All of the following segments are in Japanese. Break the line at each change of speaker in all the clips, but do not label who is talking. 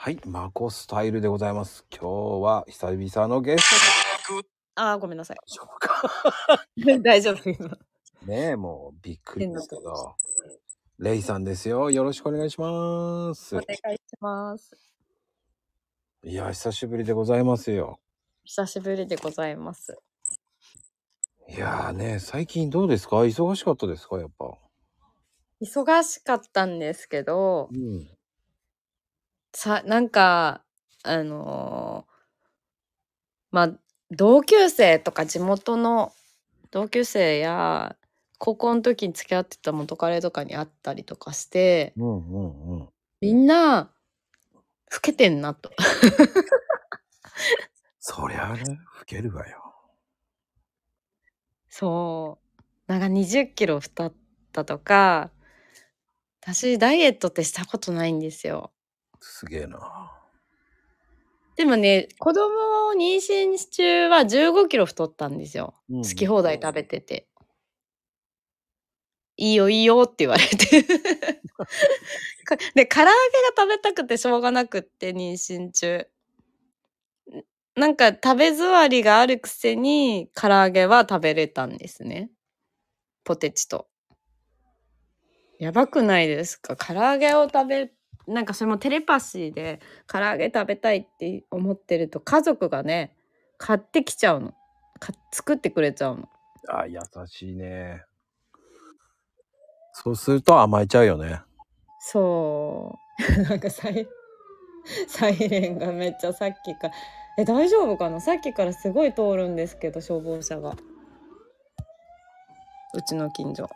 はい、マコスタイルでございます。今日は久々のゲス
あー、ごめんなさい。大丈夫、今。
ねえ、もうびっくりですけど。レイさんですよ。よろしくお願いします
お。願いします。
いや、久しぶりでございますよ。
久しぶりでございます。
いやーね、最近どうですか？忙しかったですか？やっぱ。
忙しかったんですけど
う、ん。
さ、なんか、あのーまあ、同級生とか地元の同級生や、高校の時に付き合ってた元彼とかに会ったりとかして、
うんうんうん。
みんな、老けてんなと。
そりゃあね、老けるわよ。
そう。なんか20キロ太ったとか、私ダイエットってしたことないんですよ。
すげえな。
でもね、子供を妊娠中は15キロ太ったんですよ。
うん
好き放題食べてて。いいよいいよって言われて。か で、唐揚げが食べたくてしょうがなくって、妊娠中。んなんか食べ座りがあるくせに唐揚げは食べれたんですね。ポテチと。やばくないですか？唐揚げを食べ、なんかそれもテレパシーで唐揚げ食べたいって思ってると家族がね、買ってきちゃうの。か作ってくれちゃうの。
あ、優しいね。そうすると甘えちゃうよね。
そう。なんかサイ、サイレンがめっちゃさっきから、え、大丈夫かな？さっきからすごい通るんですけど、消防車が。うちの近所。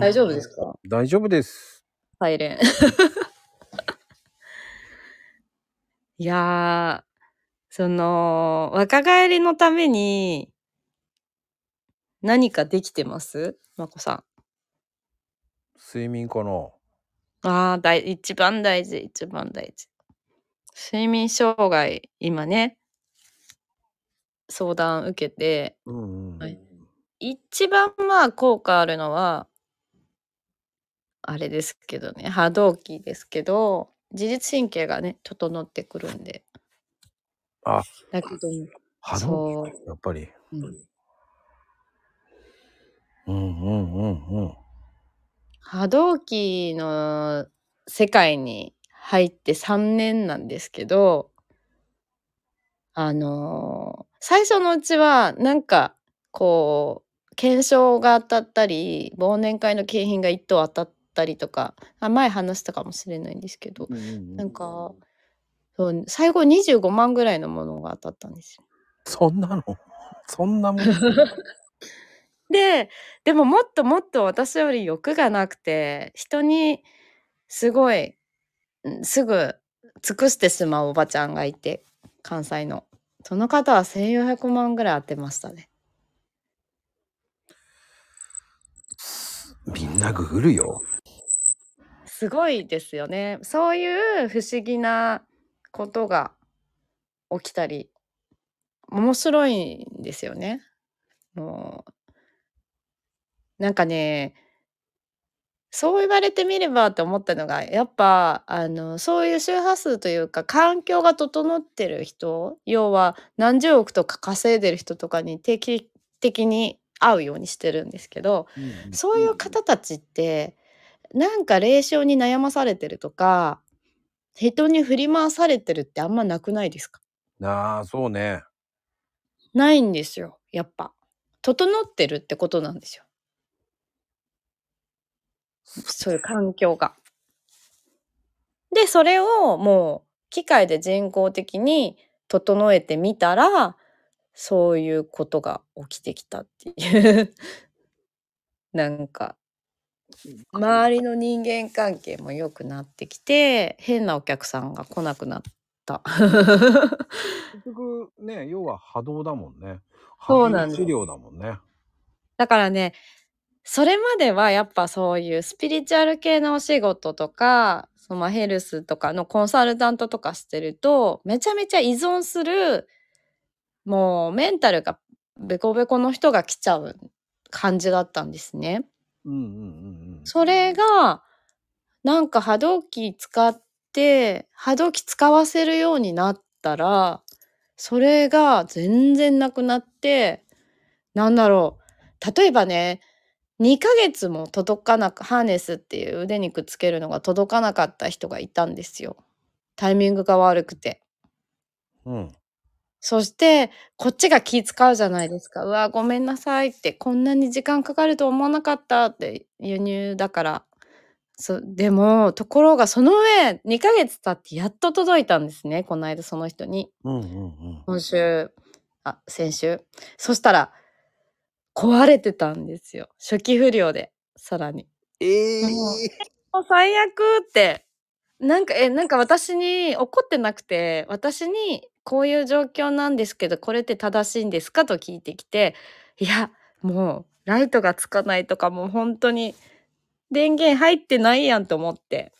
大丈夫ですか？
大丈夫です。
サイレン。いやー、その、若返りのために、何かできてます？まこさん。
睡眠かな
ああ、大、一番大事、一番大事。睡眠障害、今ね、相談受けて、
うんうん。
はい一番まあ効果あるのは、あれですけどね、波動期ですけど、自律神経がね、整ってくるんで。
あ、
だけど、
波動
そう、
やっぱり。
うん
うんうんうんうん。
波動期の世界に入って3年なんですけど、あのー最初のうちはなんかこう検証が当たったり忘年会の景品が1等当たったりとかあ前話したかもしれないんですけど
うんうんうん
なんかそう最後25万ぐらいのものが当たったんですよ。
そんなの？そんなもん
ででももっともっと私より欲がなくて人にすごいうんすぐ尽くしてしまうおばちゃんがいて関西の。その方は1400万ぐらい当てましたね。
みんなググるよ。
すごいですよね。そういう不思議なことが起きたり面白いんですよね。もうなんかねそう言われてみればって思ったのがやっぱあのそういう周波数というか環境が整ってる人要は何十億とか稼いでる人とかに定期的に会うようにしてるんですけどそういう方たちってなんか霊障に悩まされてるとか人に振り回されてるってあんまなくないですか？
ああ、そうね。
ないんですよやっぱ整ってるってことなんですよそういう環境が。でそれをもう機械で人工的に整えてみたらそういうことが起きてきたっていう なんか周りの人間関係も良くなってきて変なお客さんが来なくなった。
結局ね、要は波動だもんね。
そうなんです
波動治療だもんね。
だからね、それまではやっぱそういうスピリチュアル系のお仕事とか、そのまあヘルスとかのコンサルタントとかしてると、めちゃめちゃ依存する、もうメンタルがベコベコの人が来ちゃう感じだったんですね。
うんうんうんうん。
それが、なんか波動機使って、波動機使わせるようになったら、それが全然なくなって、なんだろう。例えばね、2ヶ月も届かなく、ハーネスっていう腕にくっつけるのが届かなかった人がいたんですよ。タイミングが悪くて。
うん。
そして、こっちが気使うじゃないですか。うわ、ごめんなさいって、こんなに時間かかると思わなかったって、輸入だから。そでも、ところがその上、2ヶ月経ってやっと届いたんですね。この間その人に。
うんうんうん。
今週、あ、先週。そしたら、壊れてたんですよ。初期不良で、さらに。
ええ
もうもう最悪って。なんか、え、なんか私に怒ってなくて、私にこういう状況なんですけど、これって正しいんですか？と聞いてきて、いや、もうライトがつかないとかもう本当に電源入ってないやんと思って。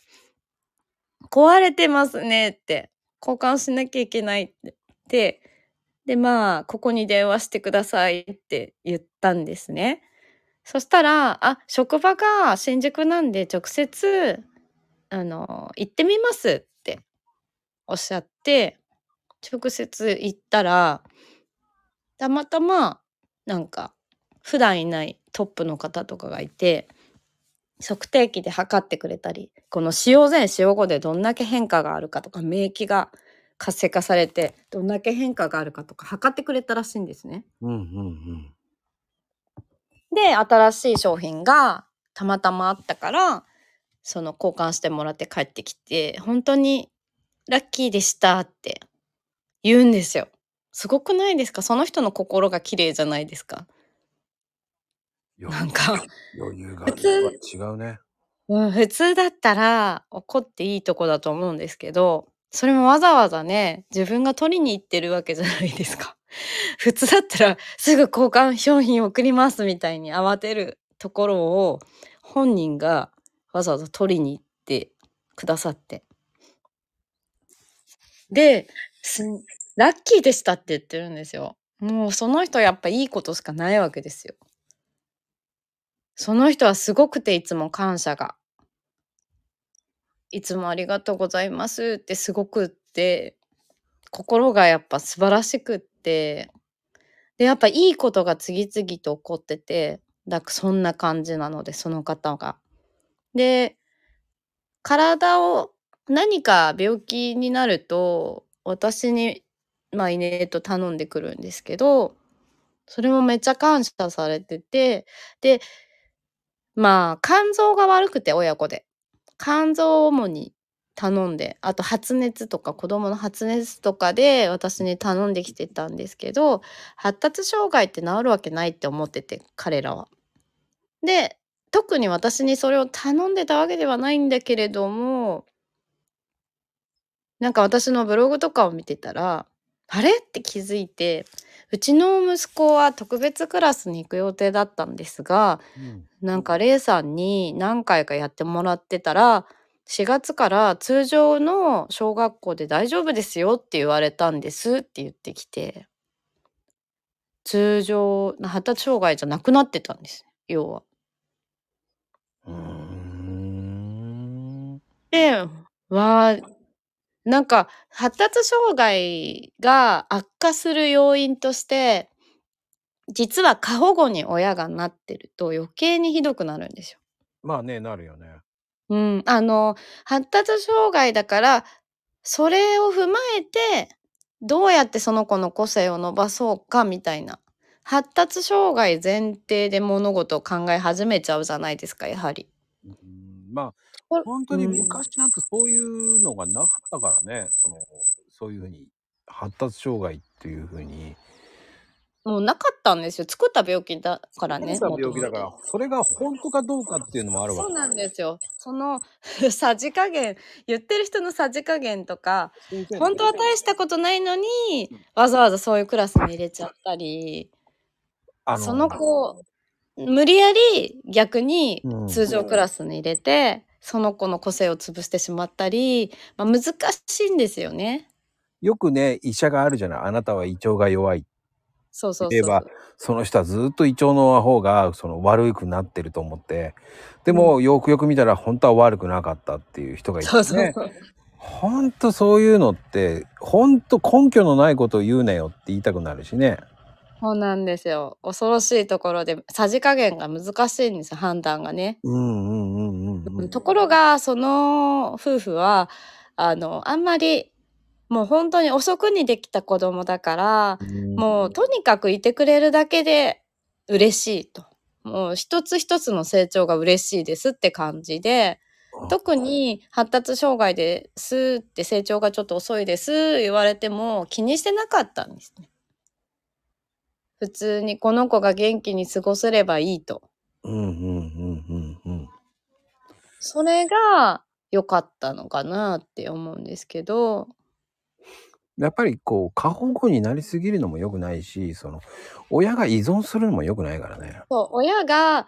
壊れてますねって。交換しなきゃいけないって。で、で、まあ、ここに電話してくださいって言ったんですね。そしたら、あ、職場が新宿なんで直接、あの、行ってみますっておっしゃって、直接行ったら、たまたま、なんか、普段いないトップの方とかがいて、測定器で測ってくれたり、この使用前使用後でどんだけ変化があるかとか、免疫が活性化されて、どんだけ変化があるかとか測ってくれたらしいんですね。
うんうん
で、新しい商品がたまたまあったから、その交換してもらって帰ってきて、本当にラッキーでしたって言うんですよ。すごくないですか？その人の心が綺麗じゃないですか？
うん。
なんか、
余裕が
普通
違うね。
うん、普通だったら怒っていいとこだと思うんですけど、それもわざわざね、自分が取りに行ってるわけじゃないですか。普通だったらすぐ交換商品送りますみたいに慌てるところを本人がわざわざ取りに行ってくださって。で、すラッキーでしたって言ってるんですよ。もうその人やっぱいいことしかないわけですよ。その人はすごくていつも感謝が。いつもありがとうございますってすごくって、心がやっぱ素晴らしくって、で、やっぱいいことが次々と起こってて、だそんな感じなので、その方が。で、体を何か病気になると、私に、まあ、イネと頼んでくるんですけど、それもめっちゃ感謝されてて、で、まあ、肝臓が悪くて、親子で。肝臓を主に頼んで、あと発熱とか子供の発熱とかで私に頼んできてたんですけど、発達障害って治るわけないって思ってて、彼らは。で、特に私にそれを頼んでたわけではないんだけれども、なんか私のブログとかを見てたら、あれ？って気づいて、うちの息子は特別クラスに行く予定だったんですが、
うん。
なんかレイさんに何回かやってもらってたら、4月から通常の小学校で大丈夫ですよって言われたんですって言ってきて、通常の発達障害じゃなくなってたんです。要は。
うーん。
で、わあ、なんか発達障害が悪化する要因として、実は過保護に親がなってると余計にひどくなるんですよ。
まあね、なるよね。
うん、あの、発達障害だから、それを踏まえて、どうやってその子の個性を伸ばそうかみたいな。発達障害前提で物事を考え始めちゃうじゃないですか、やはり。
うん、まあ、
こ
本当に
うん
昔なんてそういうのがなかったからね、その、そういうふうに、発達障害っていうふうに。
もうなかったんですよ。作った病気だからね。
そう病気だからそれが本当かどうかっていうのもあるわけ。
そうなんですよ。その さじ加減、言ってる人のさじ加減とか、本当は大したことないのに、わざわざそういうクラスに入れちゃったり、
あ
その子を無理やり逆に
うん
通常クラスに入れて、その子の個性を潰してしまったり、まあ、難しいんですよね。
よくね、医者があるじゃない。あなたは胃腸が弱い。
そうそうそう
言えばその人はずっと胃腸の方がその悪くなってると思って。でも、よくよく見たら本当は悪くなかったっていう人がいてね。
そうそうそう。
ほんとそういうのって、ほんと根拠のないことを言うなよって言いたくなるしね。
そうなんですよ。恐ろしいところで、さじ加減が難しいんですよ、判断がね。
うんうんうんうんうん。
ところが、その夫婦は、あの、あんまり、もう本当に遅くにできた子供だから、もうとにかくいてくれるだけで嬉しいと。もう一つ一つの成長が嬉しいですって感じで、特に発達障害ですって成長がちょっと遅いです言われても気にしてなかったんですね。普通にこの子が元気に過ごせればいいと。
うんうんうんうんうん。
それが良かったのかなって思うんですけど、
やっぱりこう過保護になりすぎるのも良くないし、その親が依存するのも良くないからね。
そう親が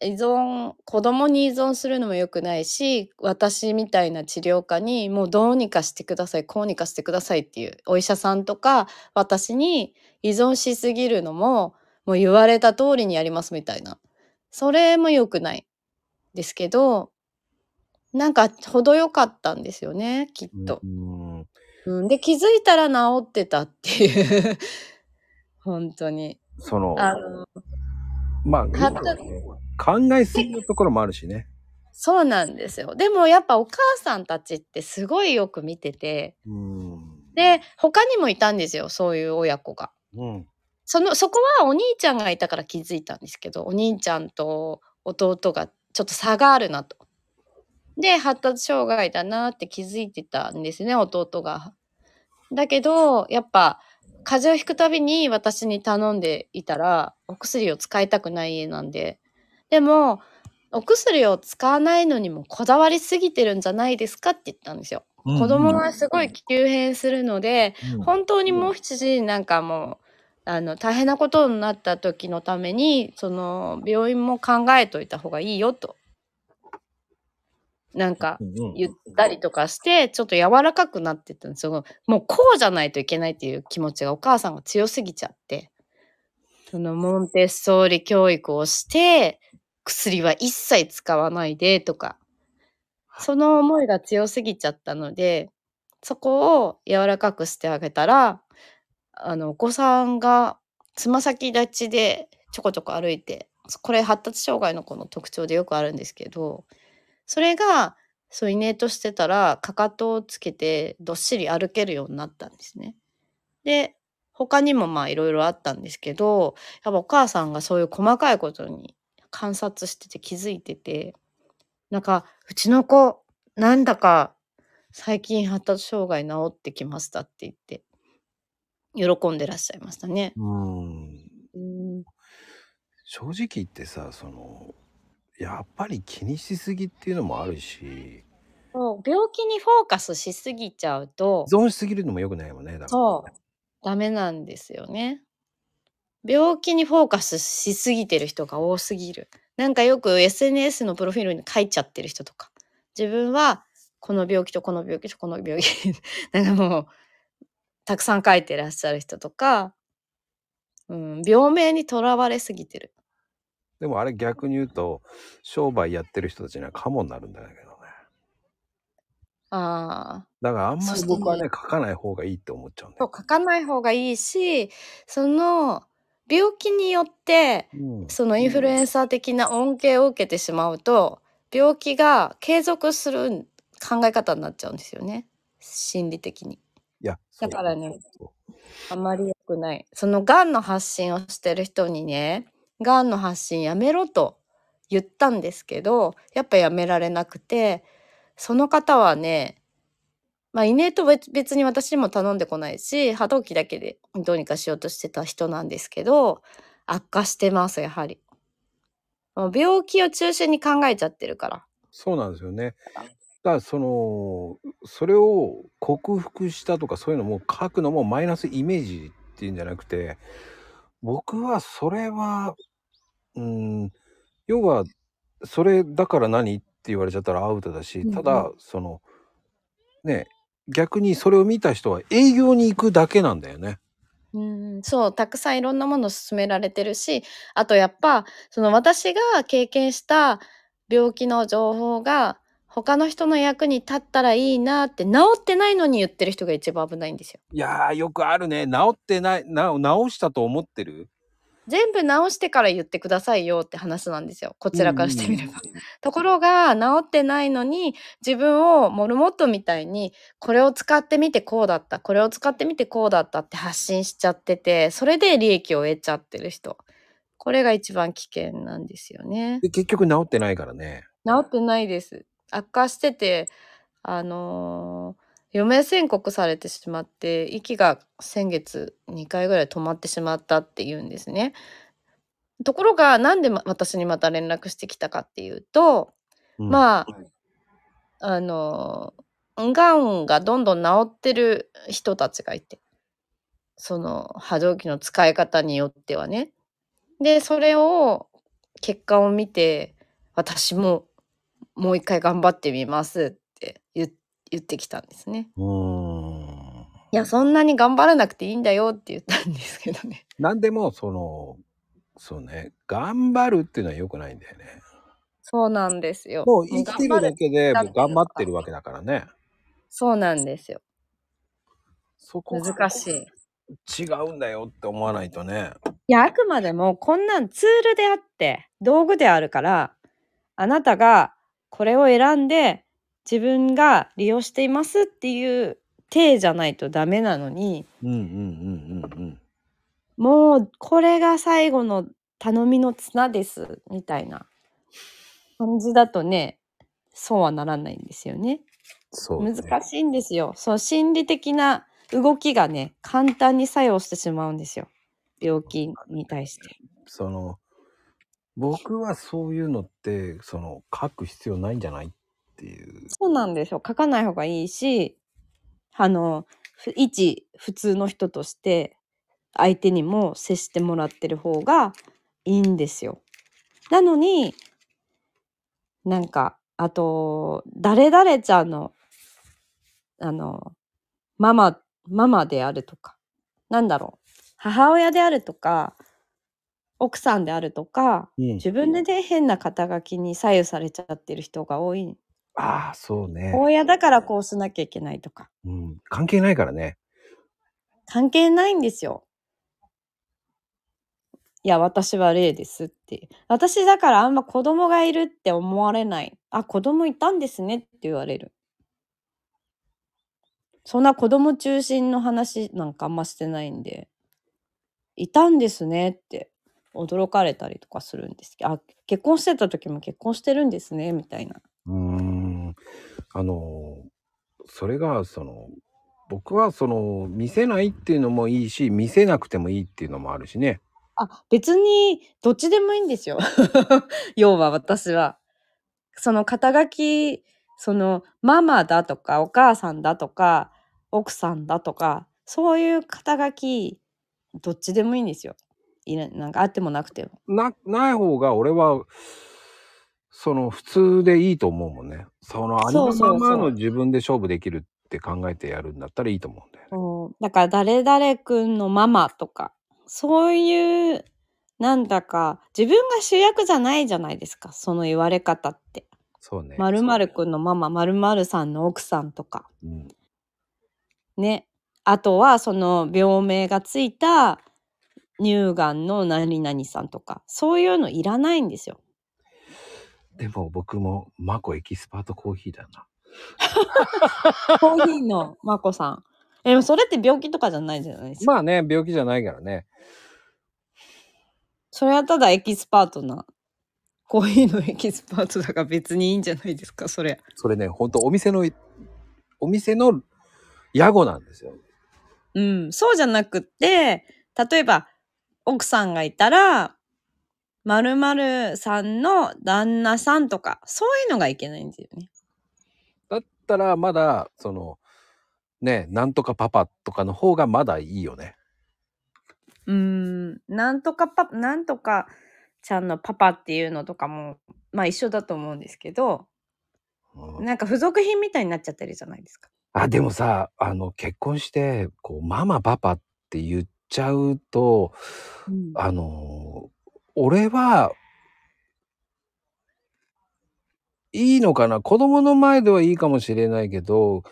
依存子供に依存するのも良くないし私みたいな治療家にもうどうにかしてくださいこうにかしてくださいっていうお医者さんとか私に依存しすぎるのももう言われた通りにやりますみたいなそれも良くないですけどなんか程よかったんですよねきっと
う。ん
うん、で気づいたら治ってたっていう 本当に。
その、
あの
まあ、考えすぎるところもあるしね。
そうなんですよ。でもやっぱお母さんたちってすごいよく見てて、
うん。
で、他にもいたんですよ、そういう親子が。
うん。
その、そこはお兄ちゃんがいたから気づいたんですけど、お兄ちゃんと弟がちょっと差があるなと。で、発達障害だなって気づいてたんですね、弟が。だけど、やっぱ、風邪をひくたびに私に頼んでいたら、お薬を使いたくない家なんで。でも、お薬を使わないのにもこだわりすぎてるんじゃないですかって言ったんですよ。子供はすごい急変するので、
うん
本当にもう7時なんかもうあの大変なことになった時のためにその病院も考えといた方がいいよとなんか言ったりとかしてちょっと柔らかくなってったんですよもうこうじゃないといけないっていう気持ちがお母さんが強すぎちゃって。そのモンテッソーリ教育をして薬は一切使わないでとか。その思いが強すぎちゃったのでそこを柔らかくしてあげたらあのお子さんがつま先立ちでちょこちょこ歩いてこれ発達障害の子の特徴でよくあるんですけどそれがそうイネートしてたらかかとをつけてどっしり歩けるようになったんですね。で他にもまあいろいろあったんですけどやっぱお母さんがそういう細かいことに観察してて気づいててなんかうちの子なんだか最近発達障害治ってきましたって言って喜んでらっしゃいましたね。
うん。
うん
正直言ってさ、その、やっぱり気にしすぎっていうのもあるし、
そう病気にフォーカスしすぎちゃうと
依存しすぎるのも良くないもんね。だから
そうダメなんですよね。病気にフォーカスしすぎてる人が多すぎる。なんかよく SNS のプロフィールに書いちゃってる人とか自分はこの病気とこの病気とこの病気 なんかもうたくさん書いてらっしゃる人とか、うん、病名にとらわれすぎてる。
でもあれ逆に言うと、商売やってる人たちにはカモになるんだけどね。
ああ。
だからあんまり僕はね、書かない方がいいって思っちゃうんだよ。
書かない方がいいしその病気によって
うん
そのインフルエンサー的な恩恵を受けてしまうと病気が継続する考え方になっちゃうんですよね心理的に
いや、
だからねあまり良くないそのがんの発信をしてる人にねがんの発信やめろと言ったんですけどやっぱやめられなくてその方はねまあ、イネート別別に私にも頼んでこないし波動機だけでどうにかしようとしてた人なんですけど悪化してますやはり。もう病気を中心に考えちゃってるから。
そうなんですよね。だから。その、それを克服したとかそういうのも書くのもマイナスイメージっていうんじゃなくて、僕はそれは、うん、要は、それだから何って言われちゃったらアウトだし、
うんうん
ただ、その、ね、逆にそれを見た人は営業に行くだけなんだよね。
うんそうたくさんいろんなもの勧められてるしあとやっぱその私が経験した病気の情報が他の人の役に立ったらいいなって治ってないのに言ってる人が一番危ないんですよ。
いやー、よくあるね。治ってない、な治したと思ってる？
全部直してから言ってくださいよって話なんですよ。こちらからしてみれば。ところが治ってないのに自分をモルモットみたいにこれを使ってみてこうだったこれを使ってみてこうだったって発信しちゃっててそれで利益を得ちゃってる人これが一番危険なんですよね。
で結局治ってないからね。
治ってないです。悪化しててあのー余命宣告されてしまって息が先月2回ぐらい止まってしまったっていうんですね。ところがなんでま私にまた連絡してきたかっていうと、
うん
まああのがんがどんどん治ってる人たちがいてその波動機の使い方によってはね。でそれを結果を見て私ももう一回頑張ってみますって言言ってきたんですね。
うーん。
いやそんなに頑張らなくていいんだよって言ったんですけどね。
なんでも、その、そうね、頑張るっていうのは良くないんだよね。
そうなんですよ。
もう生きてるだけで
頑張る
もう頑張ってるわけだからね。
そうなんですよ。
そこが
難しい。
違うんだよって思わないとね。
いや、あくまでもこんなんツールであって、道具であるから、あなたがこれを選んで自分が利用していますっていう体じゃないとダメなのに、
うんうんうんうんうん。
もうこれが最後の頼みの綱ですみたいな感じだとね、そうはならないんですよね。
そう、ね。
難しいんですよ。そう、心理的な動きがね、簡単に作用してしまうんですよ。病気に対して。
その、僕はそういうのって、その、書く必要ないんじゃないっていう。
そうなんですよ。書かない方がいいし、あの、ふ一普通の人として相手にも接してもらってる方がいいんですよ。なのに、なんか、あと、誰々ちゃんの、あの、ママ、ママであるとか、なんだろう、母親であるとか、奥さんであるとか、
うん。
自分でね、変な肩書きに左右されちゃってる人が多い。
ああ、そうね。
親だからこうしなきゃいけないとか。
うん。関係ないからね。
関係ないんですよ。いや、私は例ですって。私だからあんま子供がいるって思われない。あ、子供いたんですねって言われる。そんな子供中心の話なんかあんましてないんで、いたんですねって驚かれたりとかするんですけど、あ、結婚してた時も結婚してるんですねみたいな。
あの、それが、その、僕はその、見せないっていうのもいいし、見せなくてもいいっていうのもあるしね。
あ、別にどっちでもいいんですよ。要は私は。その肩書き、そのママだとかお母さんだとか奥さんだとかそういう肩書きどっちでもいいんですよ。いらなんかあってもなくても。
な、ない方が俺は、その、普通でいいと思うもんね。その、ありの
そうそうそう
ままの自分で勝負できるって考えてやるんだったらいいと思うんだよね。
うんだから誰々くんのママとかそういうなんだか自分が主役じゃないじゃないですかその言われ方って。
そうね。
まるまるくんのママまるまるさんの奥さんとか。
うん。
ね。あとはその病名がついた乳がんの何々さんとかそういうのいらないんですよ。
でも僕もマコエキスパートコーヒーだな。
コーヒーのまこさん。えでもそれって病気とかじゃないじゃないですか。
まあね、病気じゃないからね。
それはただエキスパートなコーヒーのエキスパートだから別にいいんじゃないですかそれ。
それね、ほんとお店の、お店の屋号なんですよ。
うん、そうじゃなくって、例えば、奥さんがいたら、〇〇さんの旦那さんとか、そういうのがいけないんですよね。
だったらまだ、その、ね、なんとかパパとかの方がまだいいよね。
うーん、なんとかパ、なんとかちゃんのパパっていうのとかも、まあ一緒だと思うんですけど、
うん
なんか付属品みたいになっちゃってるじゃないですか。
あ、でもさ、あの、結婚して、こう、ママパパって言っちゃうと、
うん
あの、俺は、いいのかな？子供の前ではいいかもしれないけど、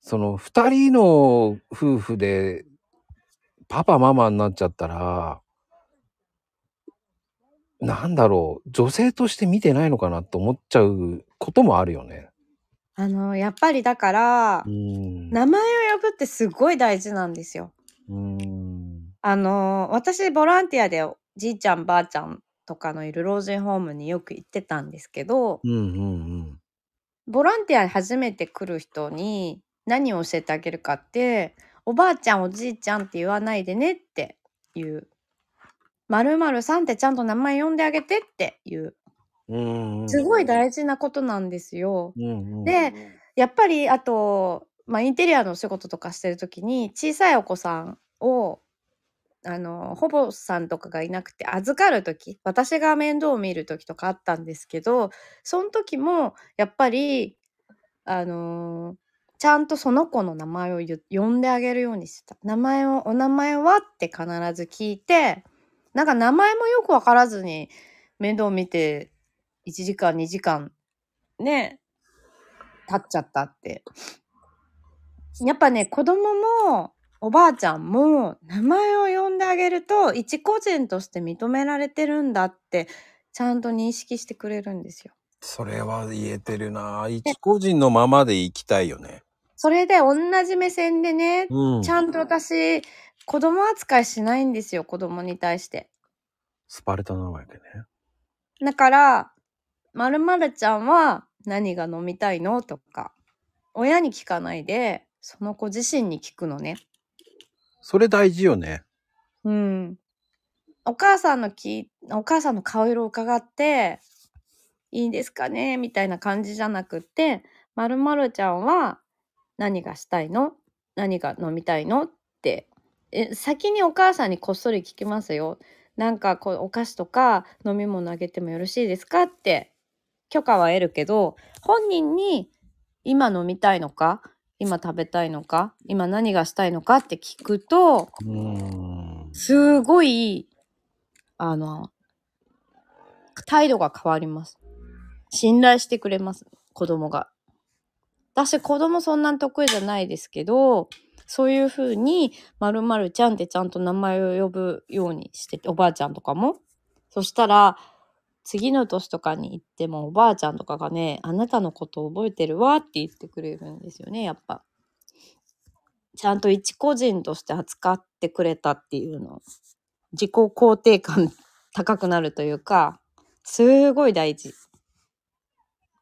その二人の夫婦でパパママになっちゃったら、なんだろう、女性として見てないのかなと思っちゃうこともあるよね。
あの、やっぱりだから。名前を呼ぶってすごい大事なんですよ。あの、私ボランティアでじいちゃんばあちゃんとかのいる老人ホームによく行ってたんですけど、
うんうんうん。
ボランティア初めて来る人に何を教えてあげるかって、おばあちゃんおじいちゃんって言わないでねっていう。〇〇さんってちゃんと名前呼んであげてっていう。すごい大事なことなんですよ。
うんうん。
で、やっぱりあと、まあ、インテリアのお仕事とかしてる時に小さいお子さんをあの保母さんとかがいなくて預かる時私が面倒を見る時とかあったんですけどその時もやっぱりあのちゃんとその子の名前を呼んであげるようにしてた名前をお名前はって必ず聞いてなんか名前もよくわからずに面倒を見て1時間2時間ね経っちゃったって。やっぱね、子供もおばあちゃんも名前を呼んであげると一個人として認められてるんだってちゃんと認識してくれるんですよ。
それは言えてるな一個人のままで生きたいよね。
それで同じ目線でね、
うん。
ちゃんと私子供扱いしないんですよ、子供に対して。
スパルタなわけね。
だから、まるまるちゃんは何が飲みたいのとか、親に聞かないで、その子自身に聞くのね。
それ大事よね。
うん。お母さんのき、お母さんの顔色を伺って、いいんですかねみたいな感じじゃなくって、まるまるちゃんは何がしたいの？何が飲みたいの？って、え、先にお母さんにこっそり聞きますよ。なんかこう、お菓子とか飲み物あげてもよろしいですか？って許可は得るけど、本人に今飲みたいのか？今食べたいのか今何がしたいのかって聞くと。すごい、あの、態度が変わります。信頼してくれます、子供が。私、子供そんなに得意じゃないですけど、そういうふうに、まるまるちゃんってちゃんと名前を呼ぶようにしてて、おばあちゃんとかも。そしたら、次の年とかに行ってもおばあちゃんとかがね、あなたのことを覚えてるわって言ってくれるんですよね、やっぱ。ちゃんと一個人として扱ってくれたっていうの。自己肯定感 高くなるというか、すごい大事。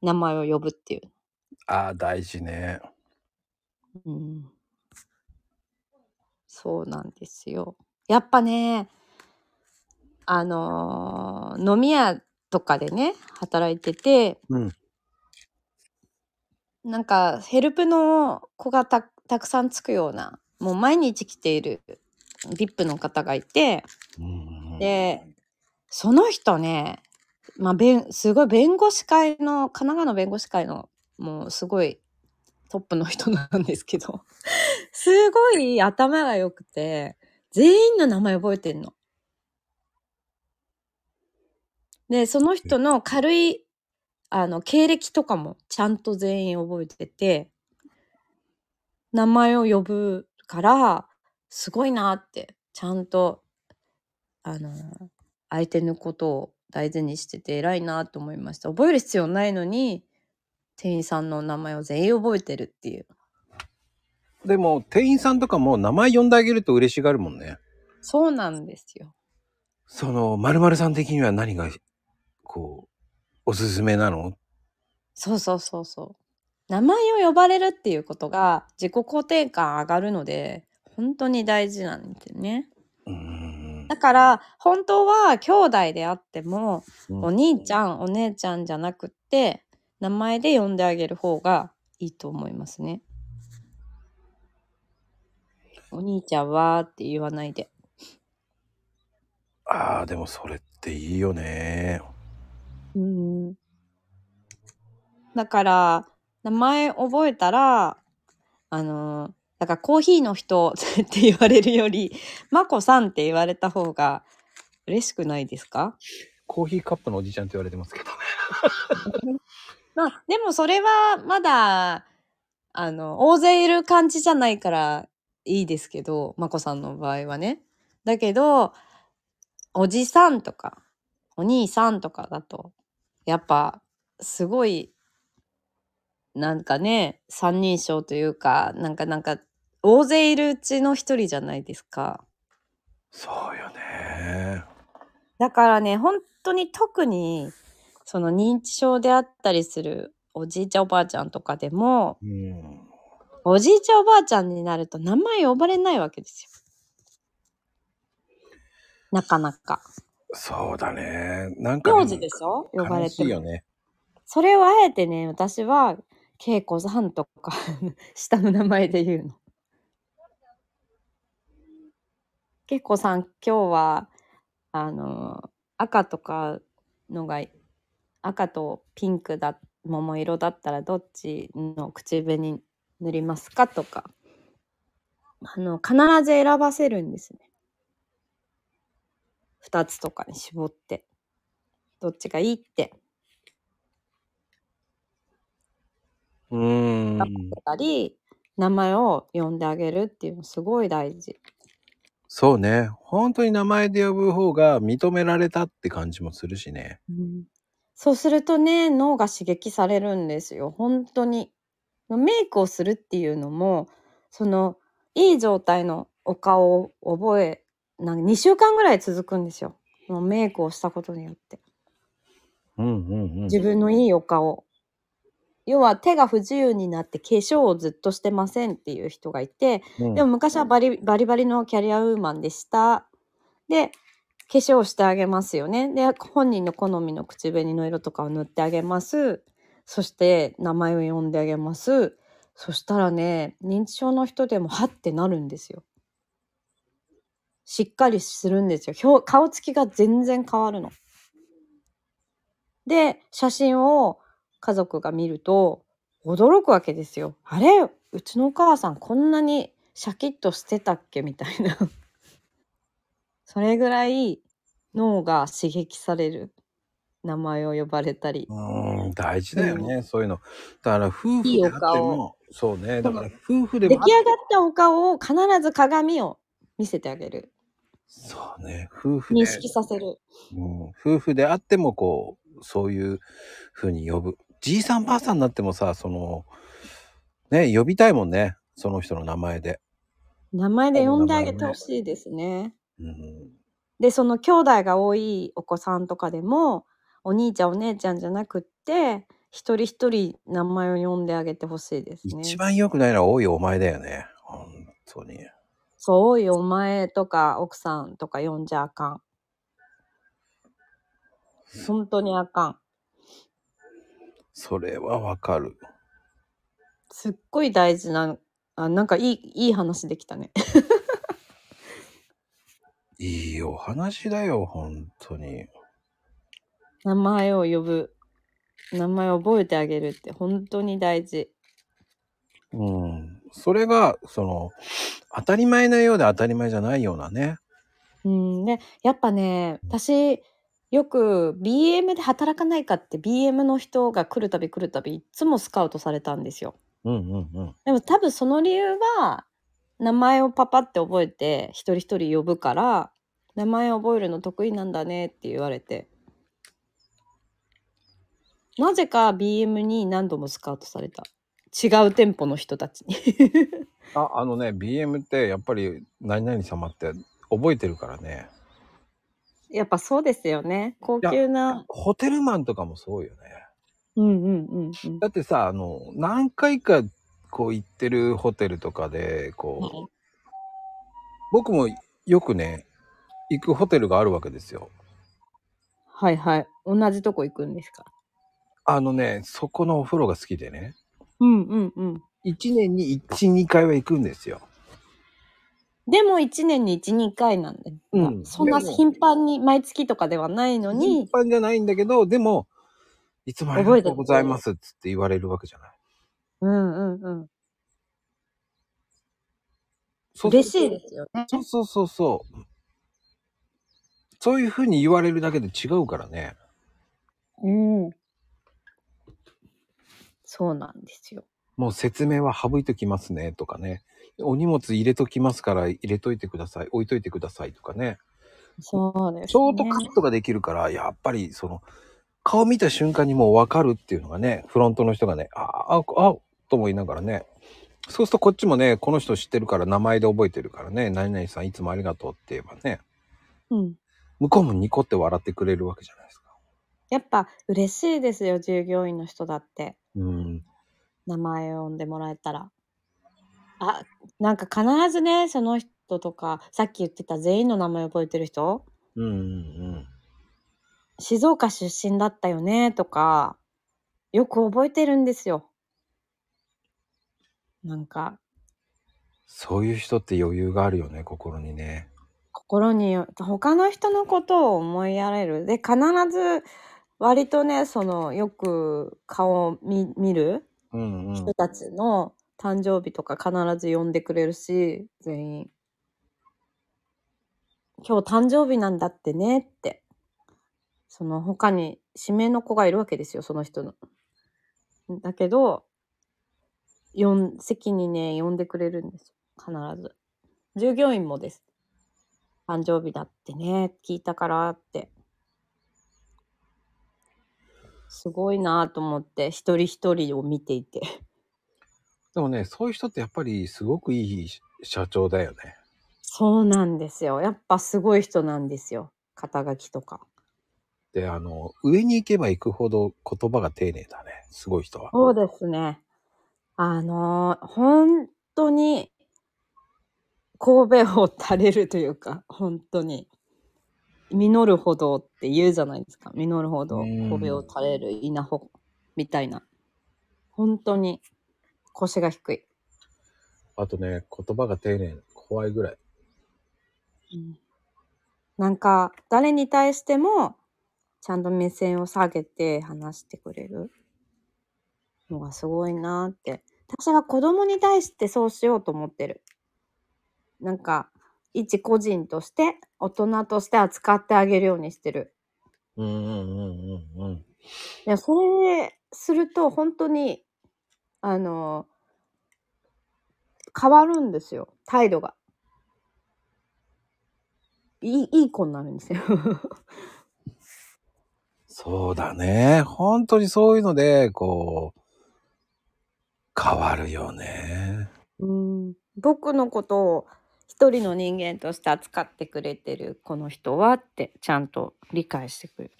名前を呼ぶっていう。
ああ、大事ね。
うん、そうなんですよ。やっぱね、あのー飲み屋とかでね、働いてて、
うん。
なんかヘルプの子がたたくさんつくような、もう毎日来ている VIP の方がいて、
うん
で、その人ね、まあ、弁すごい弁護士会の、神奈川の弁護士会の、もうすごいトップの人なんですけど、すごい頭が良くて、全員の名前覚えてんの。で、その人の軽い、あの、経歴とかもちゃんと全員覚えてて、名前を呼ぶから、すごいなって、ちゃんと、あの、相手のことを大事にしてて偉いなと思いました。覚える必要ないのに、店員さんの名前を全員覚えてるっていう。
でも、店員さんとかも名前呼んであげると嬉しがるもんね。
そうなんですよ。
その、〇〇さん的には何が、こう、おすすめなの？
そうそうそうそう。名前を呼ばれるっていうことが自己肯定感上がるので、本当に大事なんですよね。
うーん
だ。から、本当は兄弟であっても、
うん
お兄ちゃん、お姉ちゃんじゃなくって、名前で呼んであげる方がいいと思いますね。お兄ちゃんはって言わないで。
ああ、でもそれっていいよね。
うん。だから、名前覚えたら、あの、だからコーヒーの人 って言われるより、まこさんって言われた方が嬉しくないですか？
コーヒーカップのおじちゃんって言われてますけどね。
まあ、でもそれはまだ、あの、大勢いる感じじゃないからいいですけど、まこさんの場合はね。だけど、おじさんとか、お兄さんとかだと、やっぱ、すごい、なんかね、三人称というか、なんかなんか、大勢いるうちの一人じゃないですか。
そうよね。
だからね、本当に特に、その認知症であったりするおじいちゃんおばあちゃんとかでも、
うん。
おじいちゃんおばあちゃんになると名前呼ばれないわけですよ。なかなか。
そうだね。なんか、
名字でしょ？呼ば
悲
れ
ていよね。
それをあえてね、私は、恵子さんとか、下の名前で言うの。恵子さん、今日は、あの、赤とかのが、赤とピンクだ、桃色だったらどっちの口紅塗りますかとか、あの、必ず選ばせるんですね。二つとかに絞って。どっちがいいって。
うーん。
たり、名前を呼んであげるっていうのすごい大事。
そうね。本当に名前で呼ぶ方が認められたって感じもするしね。
そうするとね、脳が刺激されるんですよ。本当に。メイクをするっていうのも、その、いい状態のお顔を覚え、なんか2週間ぐらい続くんですよ。そのメイクをしたことによって。
うんうんうん。
自分のいいお顔。要は手が不自由になって化粧をずっとしてませんっていう人がいて、
うん
でも昔はバリバリバリのキャリアウーマンでした。で、化粧してあげますよね。で、本人の好みの口紅の色とかを塗ってあげます。そして名前を呼んであげます。そしたらね、認知症の人でもはってなるんですよ。しっかりするんですよ。表顔つきが全然変わるの。で、写真を家族が見ると驚くわけですよ。あれうちのお母さんこんなにシャキッとしてたっけみたいな。それぐらい脳が刺激される名前を呼ばれたり。
うん、大事だよね、そういうの。だから夫婦であって
顔
も、そうね。だから夫婦でも
出来上がったお顔を必ず鏡を見せてあげる。
そうね。夫婦で
認、識させる。
うん、夫婦であってもこう、そういう風に呼ぶ。じいさんばあさんになってもさ、その、ね、呼びたいもんね。その人の名前で。
名前で呼んであげてほしいですね。
うん、
で、その兄弟が多いお子さんとかでも、お兄ちゃんお姉ちゃんじゃなくって、一人一人名前を呼んであげてほしいですね。
一番良くないのは多いお前だよね。本当に。
そう、多いお前とか奥さんとか呼んじゃあかん。本当にあかん。
それはわかる。
すっごい大事な、あ、なんかいい、いい話できたね。
いいお話だよ、本当に。
名前を呼ぶ。名前を覚えてあげるって本当に大事。
うん。それが、その、当たり前なようで当たり前じゃないようなね。
うん、で、やっぱね、私、よく BM で働かないかって BM の人が来るたび来るたびいつもスカウトされたんですよ。
うんうんうん。
でも多分その理由は名前をパパって覚えて一人一人呼ぶから名前を覚えるの得意なんだねって言われてなぜか BM に何度もスカウトされた違う店舗の人たちに
あ、あのね、BM ってやっぱり何々様って覚えてるからね。
やっぱそうですよね。高級な。
ホテルマンとかもそうよね。
うんうんうんうん。
だってさ、あの、何回かこう行ってるホテルとかで、こう、僕もよくね、行くホテルがあるわけですよ。
はいはい。同じとこ行くんですか？
あのね、そこのお風呂が好きでね、
うんうんうん
1年に1、2回は行くんですよ。
でも1年に12回なんで、
うん
そんな頻繁に毎月とかではないの
頻
に
繁じゃないんだけど、でも、いつもありがとうございますっつって言われるわけじゃない。
うんうんうん
そう
嬉しいですよね
そうそうそうそう。そういうふうに言われるだけで違うからね。
うんそうなんですよ。
もう説明は省いときますねとかね。お荷物入れときますから入れといてください。置いといてくださいとかね。
そうです、ね。
ショートカットができるから、やっぱりその、顔見た瞬間にもう分かるっていうのがね、フロントの人がね、ああ、あ、と思いながらね。そうするとこっちもね、この人知ってるから名前で覚えてるからね、何々さんいつもありがとうって言えばね、
うん。
向こうもニコって笑ってくれるわけじゃないですか。
やっぱ嬉しいですよ、従業員の人だって。
うん。
名前を呼んでもらえたら。あ、なんか必ずね、その人とか、さっき言ってた全員の名前覚えてる人？
うんうんうん。
静岡出身だったよねとか、よく覚えてるんですよ。なんか、
そういう人って余裕があるよね、心にね。
心によ、他の人のことを思いやれる。で、必ず、割とね、その、よく顔を見見る人。たちの誕生日とか必ず呼んでくれるし、全員。今日誕生日なんだってねって。その他に指名の子がいるわけですよ、その人の。だけど、呼ん席にね、呼んでくれるんです。必ず。従業員もです。誕生日だってね、聞いたからって。すごいなぁと思って、一人一人を見ていて。
でもね、そういう人ってやっぱりすごくいい社長だよね。
そうなんですよ。やっぱすごい人なんですよ。肩書きとか。
で、あの、上に行けば行くほど言葉が丁寧だね。すごい人は。
そうですね。あのー本当に、神戸を垂れるというか、本当に、実るほどって言うじゃないですか。実るほど
うん
神戸を垂れる稲穂みたいな。本当に腰が低い。
あとね、言葉が丁寧。怖いぐらい。
うんなんか、誰に対しても、ちゃんと目線を下げて話してくれるのがすごいなって。私は子供に対してそうしようと思ってる。なんか、一個人として、大人として扱ってあげるようにしてる。
うんうんうんうんうん。
いや、それすると本当に、あの、変わるんですよ。態度が。いい、いい子になるんですよ。
そうだね。本当にそういうので、こう、変わるよね。
うん、僕のことを一人の人間として扱ってくれてるこの人はってちゃんと理解してくれる。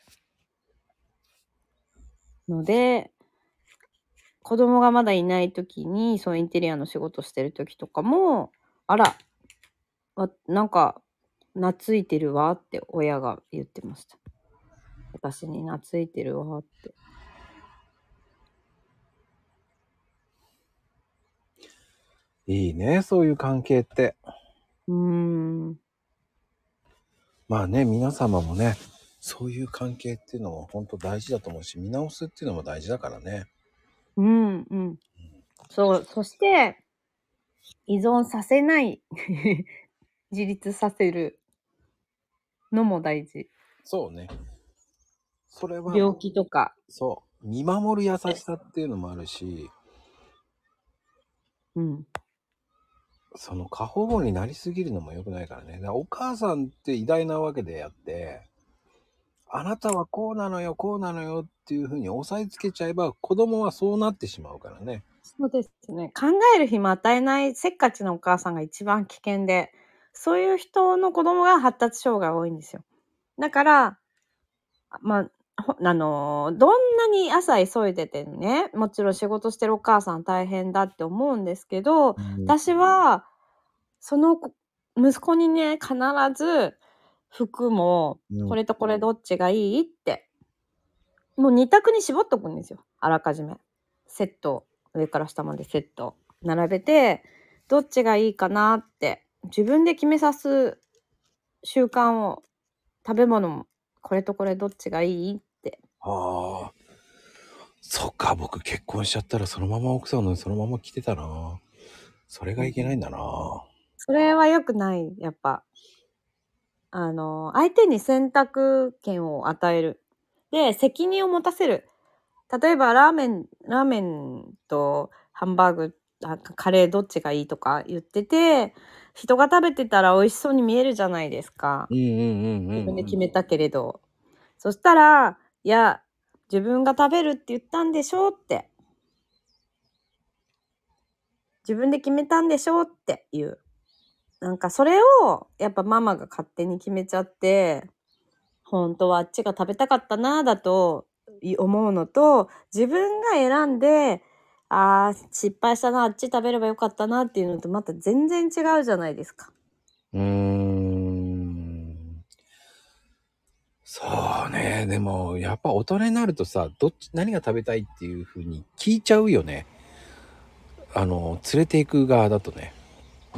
ので、子供がまだいない時に、そうインテリアの仕事してる時とかも、あら、わなんか、懐いてるわって親が言ってました。私に懐いてるわって。
いいね、そういう関係って。
うーん。
まあね、皆様もね、そういう関係っていうのも本当大事だと思うし、見直すっていうのも大事だからね。
うんうん。そう、そして、依存させない、自立させるのも大事。
そうね。それは、
病気とか。
そう。見守る優しさっていうのもあるし、
うん。
その過保護になりすぎるのも良くないからね。だらお母さんって偉大なわけであって、あなたはこうなのよ、こうなのよっていうふうに押さえつけちゃえば、子供はそうなってしまうからね。
そうですね。考える暇与えないせっかちなお母さんが一番危険で、そういう人の子供が発達障害が多いんですよ。だから、まあ、あのーどんなに朝急いでてね、もちろん仕事してるお母さん大変だって思うんですけど、私は、その子息子にね、必ず服も、
うん
これとこれどっちがいいって、もう二択に絞っとくんですよ。あらかじめ。セット、上から下までセット、並べて、どっちがいいかなって、自分で決めさす習慣を、食べ物も、これとこれどっちがいいって。
ああ。そっか、僕結婚しちゃったらそのまま奥さんのそのまま来てたな。それがいけないんだな。
それは良くない、やっぱ。あの、相手に選択権を与える。で、責任を持たせる。例えばラーメン、ラーメンとハンバーグ、あカレーどっちがいいとか言ってて、人が食べてたら美味しそうに見えるじゃないですか。自分で決めたけれど。そしたら、いや、自分が食べるって言ったんでしょうって。自分で決めたんでしょうっていう。なんかそれを、やっぱママが勝手に決めちゃって、本当はあっちが食べたかったなぁだと思うのと、自分が選んで、ああ、失敗したな、あっち食べればよかったなっていうのとまた全然違うじゃないですか。
うーん。そうね。でも、やっぱ大人になるとさ、どっち、何が食べたいっていうふうに聞いちゃうよね。あの、連れて行く側だとね。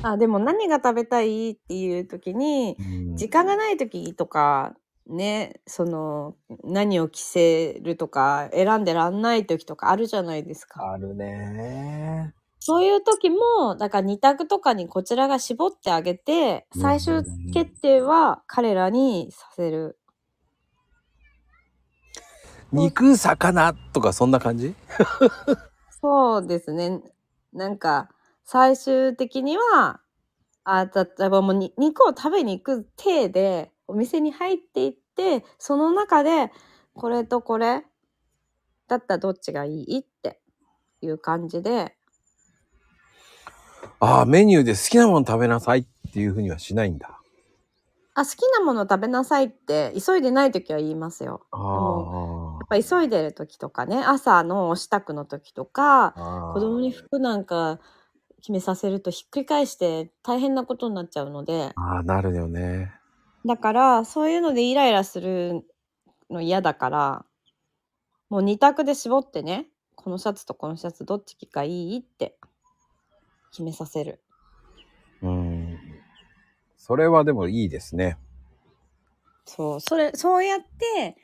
あ、でも何が食べたいっていう時に、
うん
時間がない時とか、ね、その、何を着せるとか、選んでらんない時とかあるじゃないですか。
あるね。
そういう時も、だから二択とかにこちらが絞ってあげて、
うん
最終決定は彼らにさせる。
肉、魚とかそんな感じ？
そうですね。なんか、最終的には、あ、例えばもうに肉を食べに行く体で、お店に入っていって、その中で、これとこれ、だったらどっちがいいっていう感じで、
ああ、メニューで好きなもの食べなさいっていうふうにはしないんだ。
あ、好きなもの食べなさいって、急いでない時は言いますよ。
あ
ぱ急いでる時とかね、朝のお支度の時とか、
あ。
子供に服なんか決めさせるとひっくり返して大変なことになっちゃうので、
ああ、なるよね。
だから、そういうのでイライラするの嫌だから、もう二択で絞ってね、このシャツとこのシャツどっちがいいって決めさせる。
うん。それはでもいいですね。
そう、それ、そうやって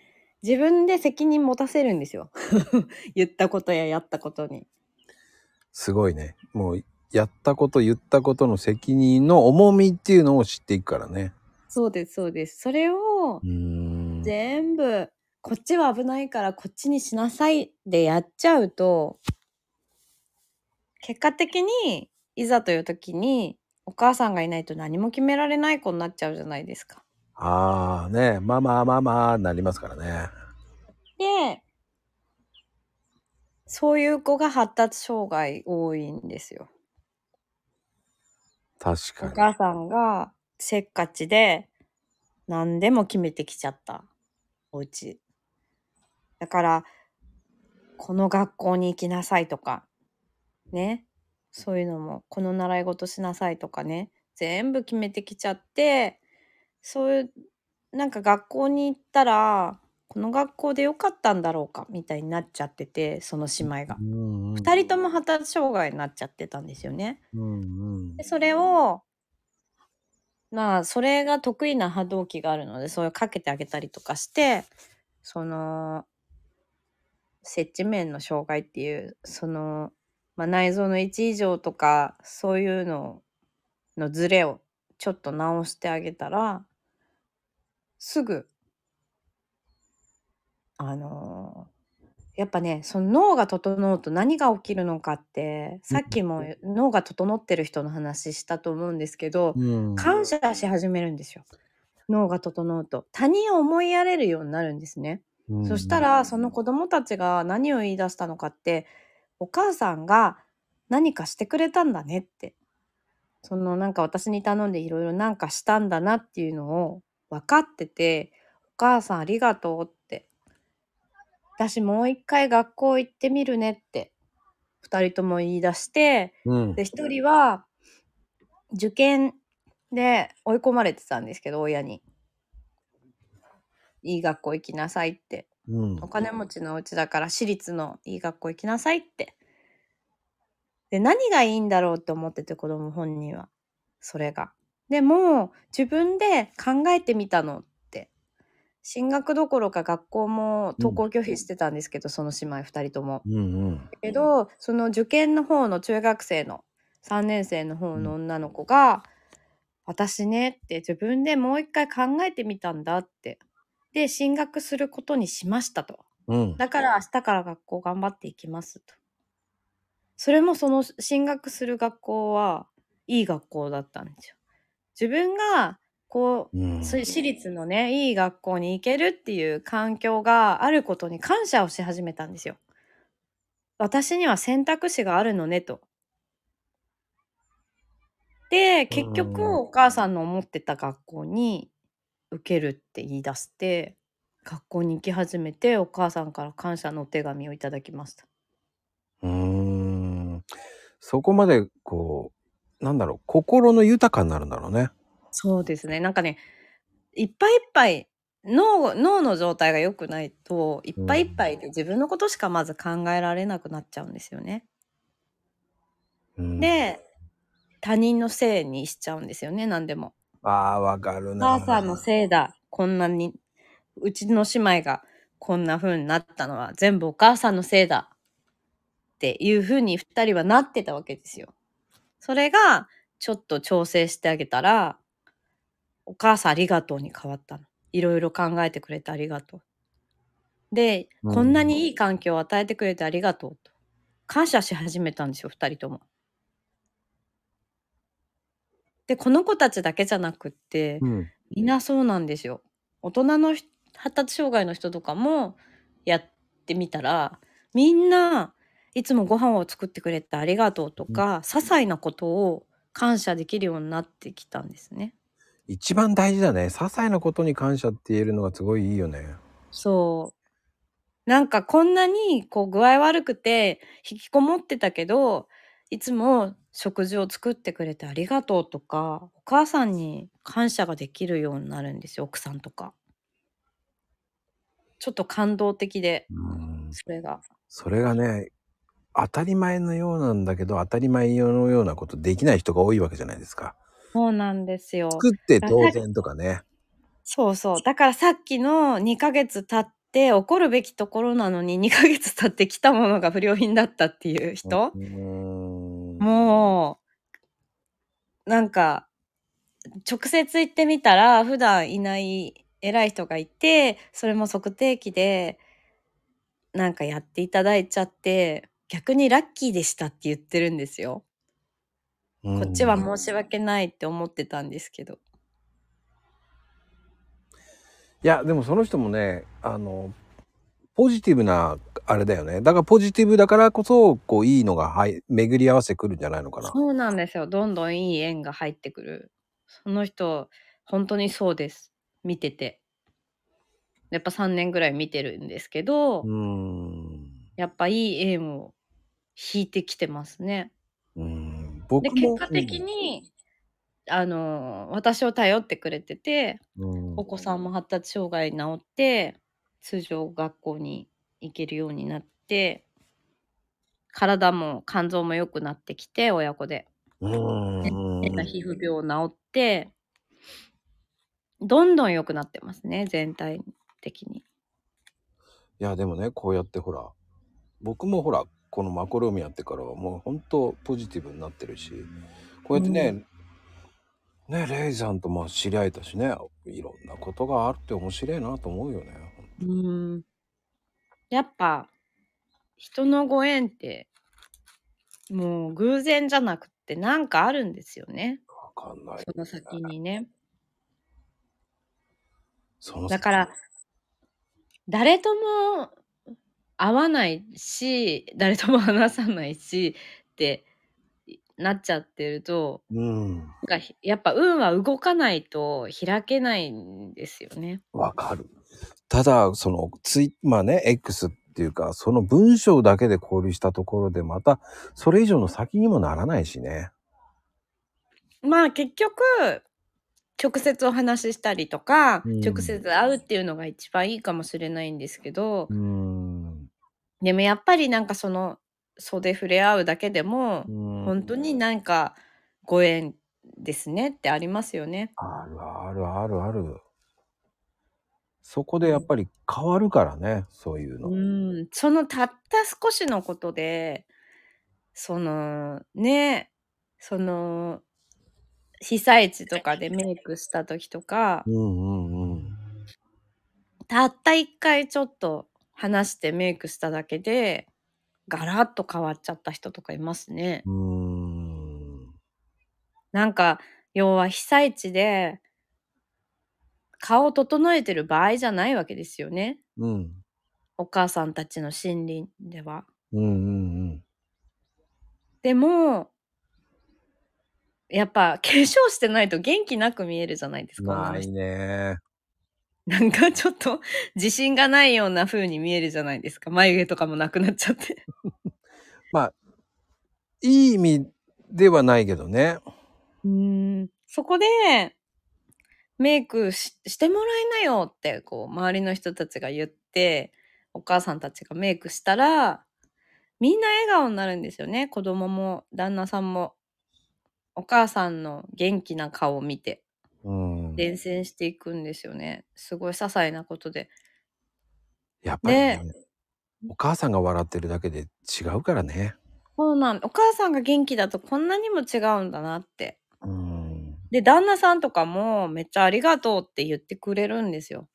自分で責任持たせるんですよ。言ったことややったことに。
すごいね。もう、やったこと、言ったことの責任の重みっていうのを知っていくからね。
そうです、そうです。それを。全部、こっちは危ないからこっちにしなさいでやっちゃうと、結果的に、いざという時に、お母さんがいないと何も決められない子になっちゃうじゃないですか。
ああ、ね。ママ、ママ、なりますからね。
で、そういう子が発達障害多いんですよ。
確かに。
お母さんがせっかちで何でも決めてきちゃったお家。だから、この学校に行きなさいとか、ね。そういうのも、この習い事しなさいとかね。全部決めてきちゃって、そういう、なんか学校に行ったら、この学校でよかったんだろうかみたいになっちゃってて、その姉妹が
う。んうん。
二人とも発達障害になっちゃってたんですよね。
うんうん
で、。それを、まあ、それが得意な波動機があるので、それをかけてあげたりとかして、その、接地面の障害っていう、その、まあ、内臓の1以上とか、そういうののズレをちょっと直してあげたら、すぐ、あのやっぱね、その脳が整うと何が起きるのかって、さっきも脳が整ってる人の話したと思うんですけど、
うん。
感謝し始めるんですよ。脳が整うと。他人を思いやれるようになるんですね。
うん
そしたら、その子供たちが何を言い出したのかって、お母さんが何かしてくれたんだねって。そのなんか私に頼んでいろいろなんかしたんだなっていうのを分かってて、お母さんありがとうって。私もう一回学校行ってみるねって。二人とも言い出して、
うん。
で、一人は、受験で追い込まれてたんですけど、親に。いい学校行きなさいって。
うん
お金持ちのお家だから私立のいい学校行きなさいって。で、何がいいんだろうって思ってて、子供本人は。それが。でも、自分で考えてみたのって。進学どころか学校も登校拒否してたんですけど、その姉妹二人とも。
うんうん。
けどその受験の方の中学生の3年生の方の女の子が「私ね」って自分でもう一回考えてみたんだってで進学することにしましたと
うん。
だから明日から学校頑張っていきますと。それもその進学する学校はいい学校だったんですよ。自分がこう、
うん。
そういう私立のね、いい学校に行けるっていう環境があることに感謝をし始めたんですよ。私には選択肢があるのねと。で、結局
うん
お母さんの思ってた学校に受けるって言い出して、学校に行き始めてお母さんから感謝のお手紙をいただきました。
うーん。そこまで、こう、なんだろう、心の豊かになるんだろうね。
そうですね。なんかね、いっぱいいっぱい、脳、脳の状態が良くないと、いっぱいいっぱいで自分のことしかまず考えられなくなっちゃうんですよね。
うん、
で、他人のせいにしちゃうんですよね、何でも。
ああ、わかる
お
な。
母さんのせいだ。こんなに、うちの姉妹がこんな風になったのは全部お母さんのせいだ。っていう風に二人はなってたわけですよ。それが、ちょっと調整してあげたら、お母さんありがとうに変わったの。いろいろ考えてくれてありがとう。で、
うん
こんなにいい環境を与えてくれてありがとうと。感謝し始めたんですよ、二人とも。で、この子たちだけじゃなくって、
うん。
みんなそうなんですよ。大人の人発達障害の人とかもやってみたら、みんないつもご飯を作ってくれてありがとうとか、些細なことを感謝できるようになってきたんですね。
一番大事だね。些細なことに感謝って言えるのがすごいいいよね。
そう。なんかこんなにこう具合悪くて引きこもってたけど、いつも食事を作ってくれてありがとうとか、お母さんに感謝ができるようになるんですよ、奥さんとか。ちょっと感動的で、
うん。
それが。
それがね、当たり前のようなんだけど、当たり前のようなことできない人が多いわけじゃないですか。
そうなんですよ。
作って当然とかね。
そうそう。だからさっきの2ヶ月経って怒るべきところなのに2ヶ月経って来たものが不良品だったっていう人。もう、なんか、直接行ってみたら、普段いない偉い人がいて、それも測定器で、なんかやっていただいちゃって、逆にラッキーでしたって言ってるんですよ。
うん
こっちは申し訳ないって思ってたんですけど。
いや、でもその人もね、あの、ポジティブな、あれだよね。だからポジティブだからこそ、こう、いいのが、はい、巡り合わせてくるんじゃないのかな。
そうなんですよ。どんどんいい縁が入ってくる。その人、本当にそうです。見てて。やっぱ3年ぐらい見てるんですけど。やっぱいい縁を引いてきてますね。
うん。
で、
僕も。
結果的に、あの、私を頼ってくれてて、
うん、
お子さんも発達障害治って、通常学校に行けるようになって、体も肝臓も良くなってきて、親子で。
うん。うん
変な皮膚病治って、どんどん良くなってますね、全体的に。
いや、でもね、こうやってほら、僕もほら、このマコローミやってからはもう本当ポジティブになってるし、こうやってね、ね、レイさんとまあ知り合えたしね、いろんなことがあるって面白いなと思うよね。
うん。やっぱ、人のご縁って、もう偶然じゃなくってなんかあるんですよね。
わかんない。
その先にね。だから、誰とも会わないし、誰とも話さないしってなっちゃってると、
うん。
なんかひやっぱ運は動かないと開けないんですよね。
わかる。ただ、そのツイ、まあね、X っていうか、その文章だけで交流したところで、また、それ以上の先にもならないしね。
まあ結局、直接お話ししたりとか、
うん
直接会うっていうのが一番いいかもしれないんですけど
う、ん。
でもやっぱりなんかその袖触れ合うだけでも、
うん
本当になんかご縁ですねってありますよね。
あるあるあるある。そこでやっぱり変わるからね、そういうの。
うん、そのたった少しのことで、そのね、その被災地とかでメイクした時とか、
うんうんうん。
たった一回ちょっと話してメイクしただけで、ガラッと変わっちゃった人とかいますね。
うーん。
なんか、要は被災地で、顔を整えてる場合じゃないわけですよね。
うん。
お母さんたちの心理では。
うんうんうん。
でも、やっぱ化粧してないと元気なく見えるじゃないですか。女
ないね。
なんかちょっと自信がないような風に見えるじゃないですか。眉毛とかもなくなっちゃって。
まあ、いい意味ではないけどね。
うーん。そこで、メイクししてもらいなよって、こう、周りの人たちが言って、お母さんたちがメイクしたら、みんな笑顔になるんですよね。子供も、旦那さんも。お母さんの元気な顔を見て、
うん。
伝染していくんですよね。すごい些細なことで。
やっぱりね
ね
お母さんが笑ってるだけで違うからね。
そうなんお母さんが元気だとこんなにも違うんだなって。
うん。
で、旦那さんとかもめっちゃありがとうって言ってくれるんですよ。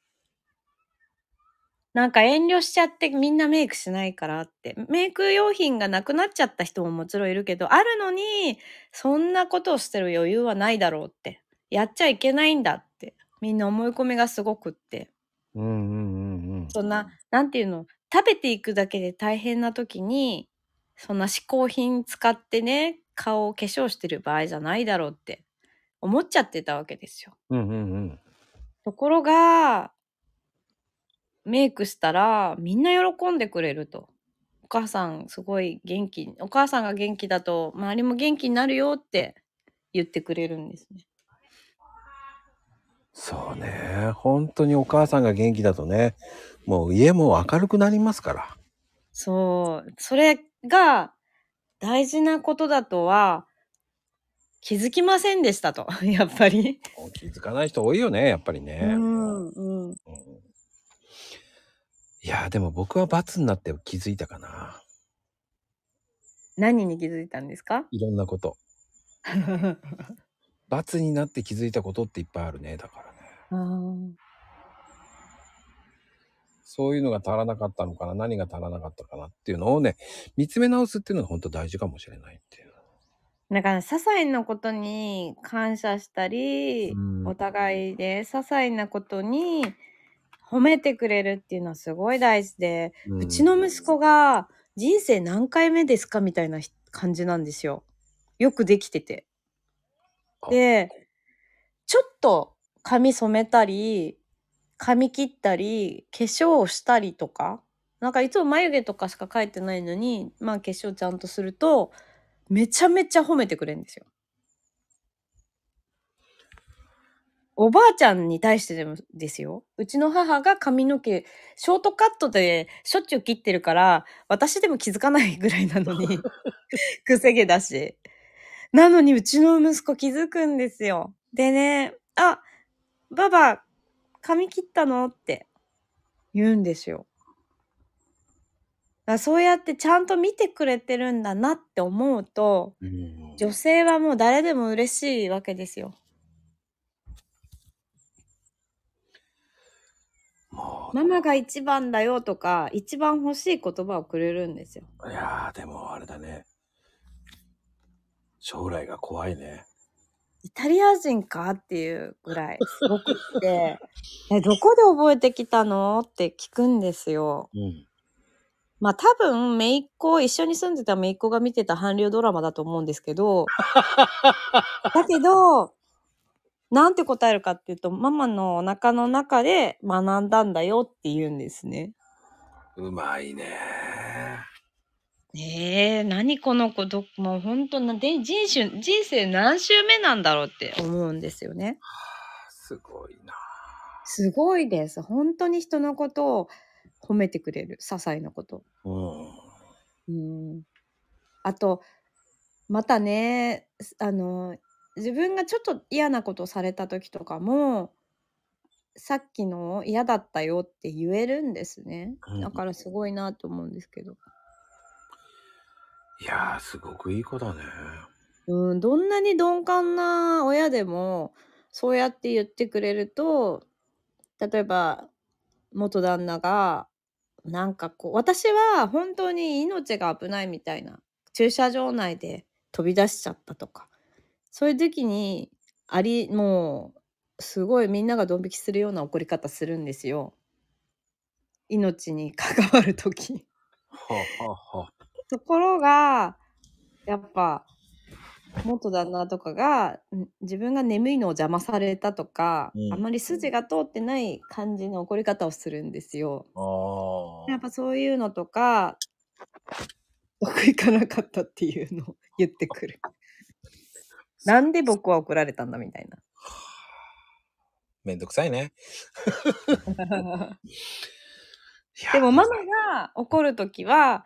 なんか遠慮しちゃってみんなメイクしないからって。メイク用品がなくなっちゃった人ももちろんいるけど、あるのに、そんなことをしてる余裕はないだろうって。やっちゃいけないんだって。みんな思い込みがすごくって。
うんうんうんうん。
そんな、なんていうの、食べていくだけで大変な時に、そんな嗜好品使ってね、顔を化粧してる場合じゃないだろうって思っちゃってたわけですよ。
うんうんうん。
ところが、メイクしたらみんな喜んでくれると。お母さんすごい元気、お母さんが元気だと周りも元気になるよって言ってくれるんですね。
そうね。本当にお母さんが元気だとね、もう家も明るくなりますから。
そう。それが大事なことだとは気づきませんでしたと。やっぱり。
気づかない人多いよね、やっぱりね。
うん、うん。
うんいやーでも僕は罰になって気づいたかな。
何に気づいたんですか？
いろんなこと。罰になって気づいたことっていっぱいあるね。だからね。そういうのが足らなかったのかな、何が足らなかったかなっていうのをね、見つめ直すっていうのが本当大事かもしれないっていう。
だから、些細なことに感謝したり、
うん
お互いで些細なことに褒めてくれるっていうのはすごい大事で、うちの息子が人生何回目ですかみたいなひ感じなんですよ。よくできてて。で、ちょっと髪染めたり、髪切ったり、化粧をしたりとか、なんかいつも眉毛とかしか描いてないのに、まあ化粧ちゃんとすると、めちゃめちゃ褒めてくれるんですよ。おばあちゃんに対してでもですよ。うちの母が髪の毛、ショートカットでしょっちゅう切ってるから、私でも気づかないぐらいなのに、くせ毛だし。なのにうちの息子気づくんですよ。でね、あ、ババ、髪切ったの？って言うんですよ。そうやってちゃんと見てくれてるんだなって思うと、
うん
女性はもう誰でも嬉しいわけですよ。
も
ママが一番だよとか、一番欲しい言葉をくれるんですよ。
う、いやーでもあれだね。将来が怖いね。
イタリア人か？っていうぐらいすごくって、え、どこで覚えてきたの？って聞くんですよ。
うん。
まあ多分、姪っ子、一緒に住んでた姪っ子が見てた韓流ドラマだと思うんですけど、だけど、なんて答えるかっていうと、ママのお腹の中で学んだんだよって言うんですね。
うまいね。
ええ何この子ど、もう本当な、で人種、人生何周目なんだろうって思うんですよね。
すごいな。
すごいです。本当に人のことを褒めてくれる。些細なこと。
うん。
うん。あと、またね、すあの、自分がちょっと嫌なことされた時とかも、さっきの嫌だったよって言えるんですね。
うん
だからすごいなと思うんですけど。
いやーすごくいい子だね。
うん、どんなに鈍感な親でも、そうやって言ってくれると、例えば、元旦那がなんかこう、私は本当に命が危ないみたいな、駐車場内で飛び出しちゃったとか、そういう時に、ありもう、すごいみんながドン引きするような怒り方するんですよ。命に関わる時。
はあ、はあはあ、
ところが、やっぱ、元旦那とかが、ん自分が眠いのを邪魔されたとか、
うん
あまり筋が通ってない感じの怒り方をするんですよ。
あ
やっぱそういうのとか、うまくいかなかったっていうのを 言ってくる。なんで僕は怒られたんだみたい
めんどくさいね。
でもママが怒るときは、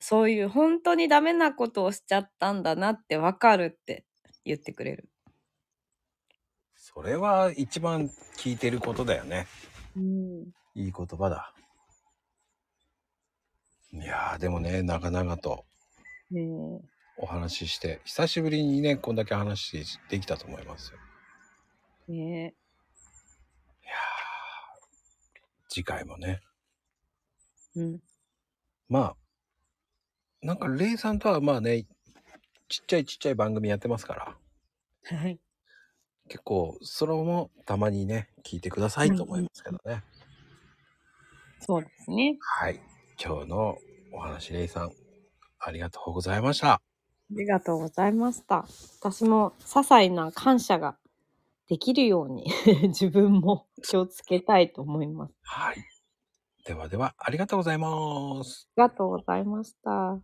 そういう本当にダメなことをしちゃったんだなってわかるって言ってくれる。
それは一番聞いてることだよね。
うん。
いい言葉だ。いやー、でもね、長々と
ね
お話しして、久しぶりにね、こんだけ話できたと思いますよ。
え。ね
いやー、次回もね、
え。うん。
まあ、なんか、レイさんとはまあね、ちっちゃいちっちゃい番組やってますから、
はい。
結構、それもたまにね、聞いてくださいと思いますけどね。
そうですね。
はい。今日のお話、レイさん、ありがとうございました。
ありがとうございました。私も些細な感謝ができるように 自分も気をつけたいと思います。
はい。ではでは、ありがとうございます。
ありがとうございました。